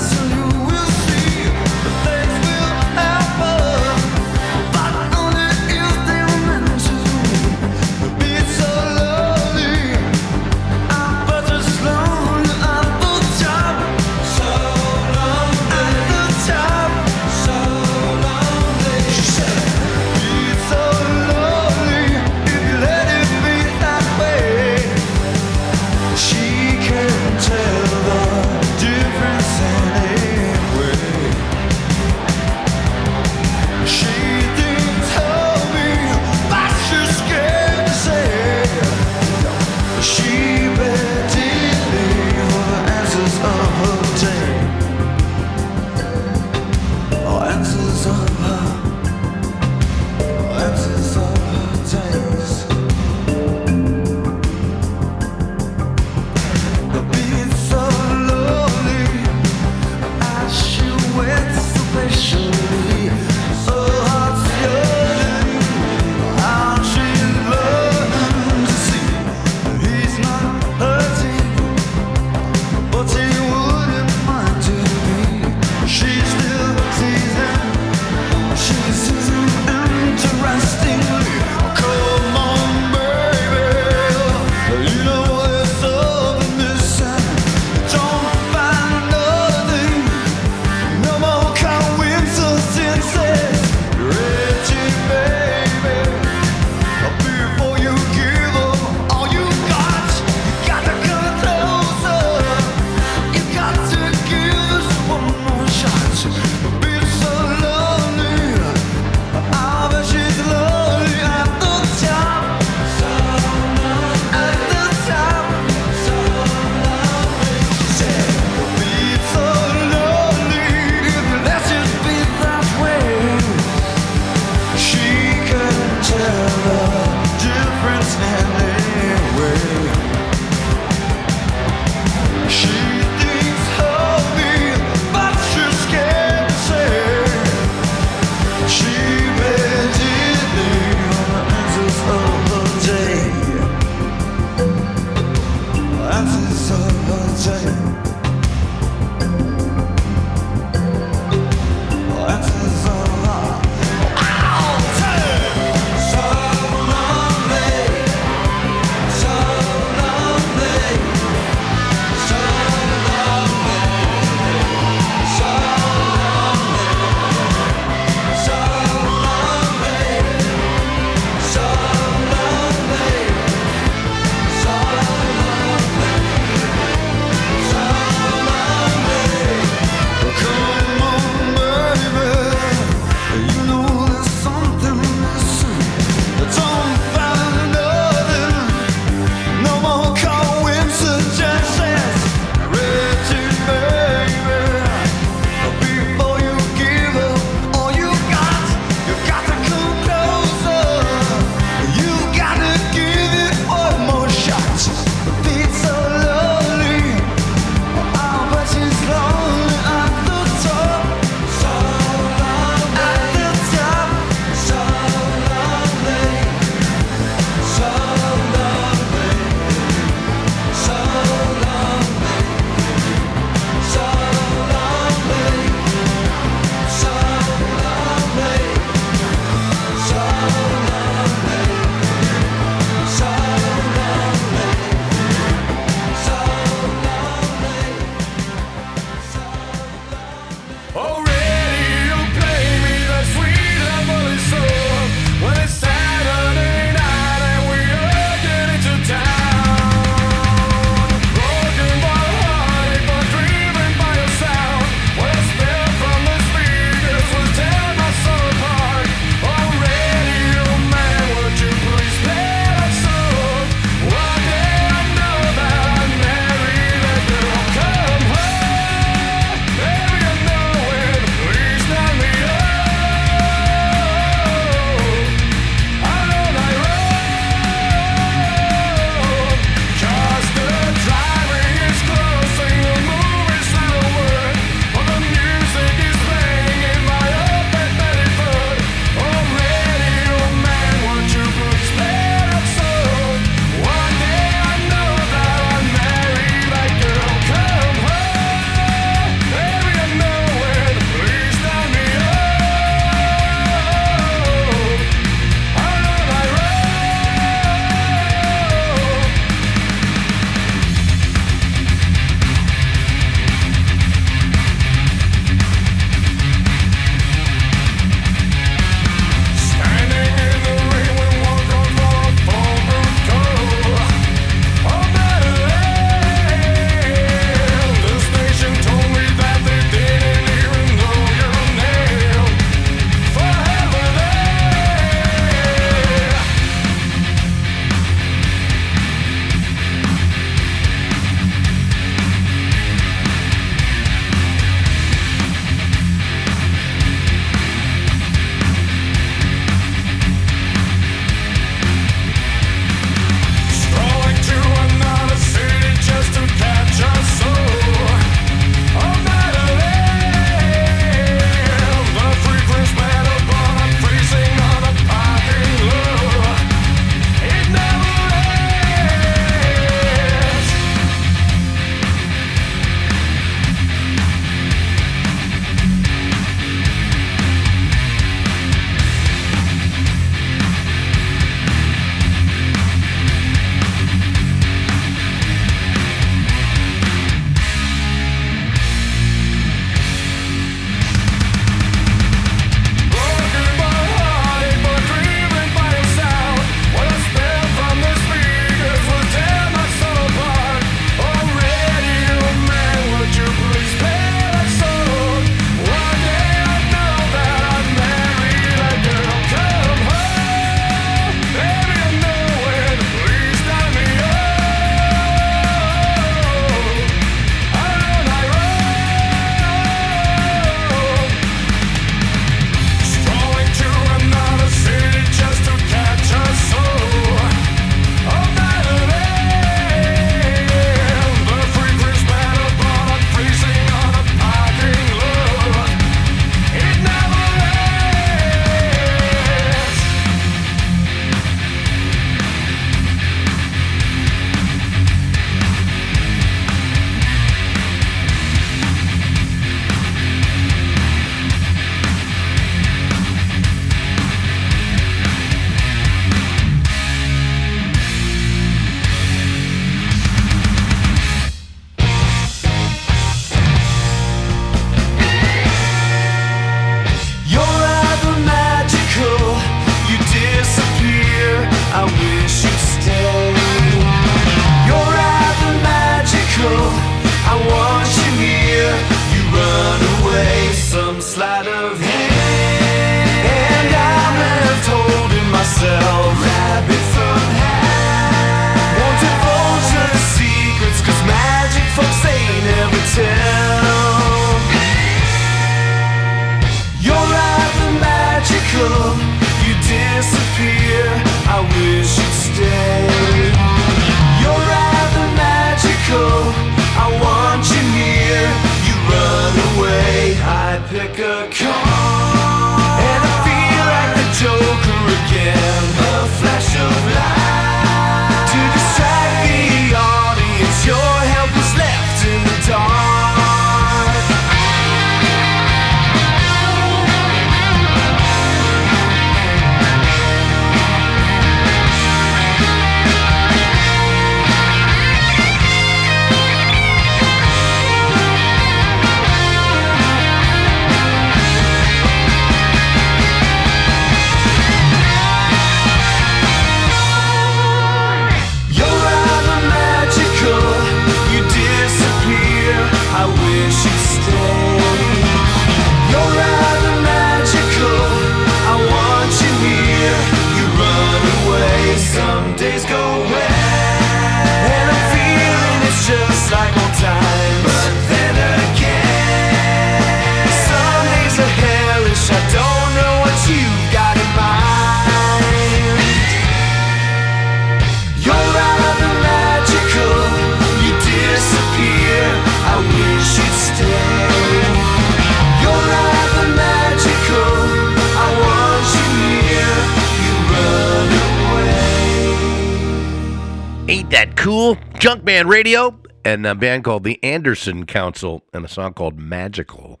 Cool? Junkman Radio and a band called the Anderson Council and a song called Magical.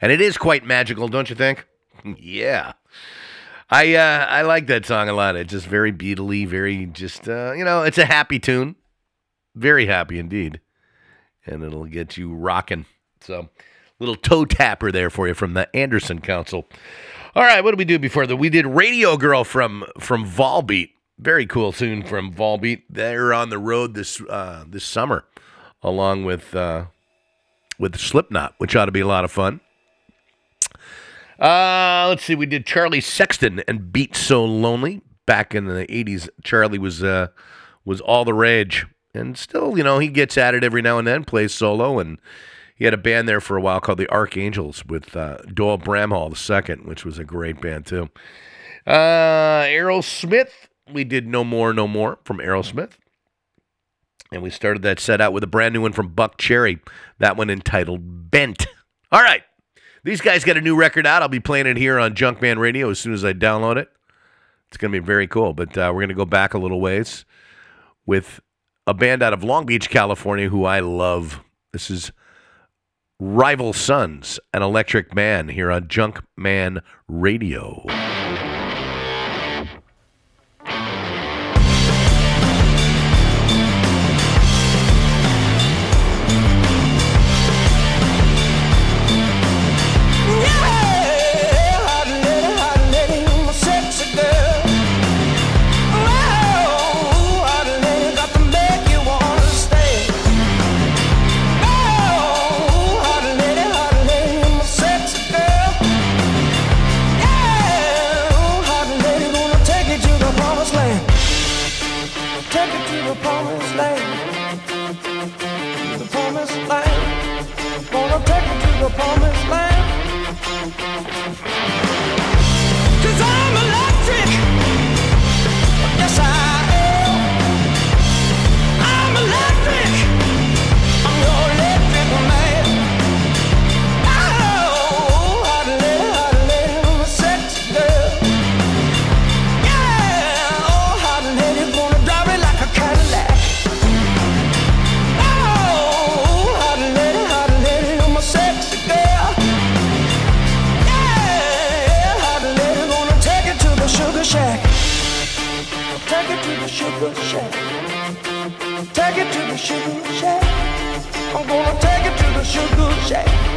And it is quite magical, don't you think? yeah. I uh, I like that song a lot. It's just very beatly, very just uh, you know, it's a happy tune. Very happy indeed. And it'll get you rocking. So, little toe tapper there for you from the Anderson Council. All right, what did we do before that? We did Radio Girl from from Volbeat. Very cool tune from Volbeat. They're on the road this uh, this summer, along with uh, with Slipknot, which ought to be a lot of fun. Uh, let's see. We did Charlie Sexton and Beat So Lonely back in the '80s. Charlie was uh, was all the rage, and still, you know, he gets at it every now and then. Plays solo, and he had a band there for a while called the Arc Angels with uh, Doyle Bramhall II, which was a great band too. Uh, Aerosmith. We did No More, No More from Aerosmith. And we started that set out with a brand new one from Buckcherry. That one entitled Bent. All right. These guys got a new record out. I'll be playing it here on Junkman Radio as soon as I download it. It's going to be very cool. But uh, we're going to go back a little ways with a band out of Long Beach, California, who I love. This is Rival Sons, an electric man here on Junkman Radio. Sugar shack. I'm gonna take it to the sugar shack.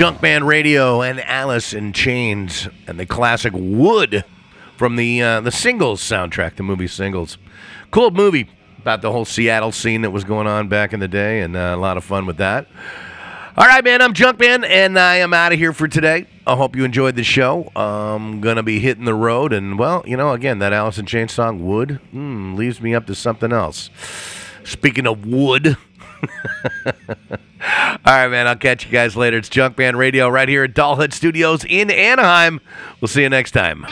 Junkman Radio and Alice in Chains and the classic Would from the uh, the Singles soundtrack, the movie Singles. Cool movie about the whole Seattle scene that was going on back in the day, and uh, a lot of fun with that. All right, man, I'm Junkman, and I am out of here for today. I hope you enjoyed the show. I'm going to be hitting the road, and, well, you know, again, that Alice in Chains song, Would, mm, leaves me up to something else. Speaking of wood. All right, man, I'll catch you guys later. It's Junkman Radio right here at Dollhead Studios in Anaheim. We'll see you next time.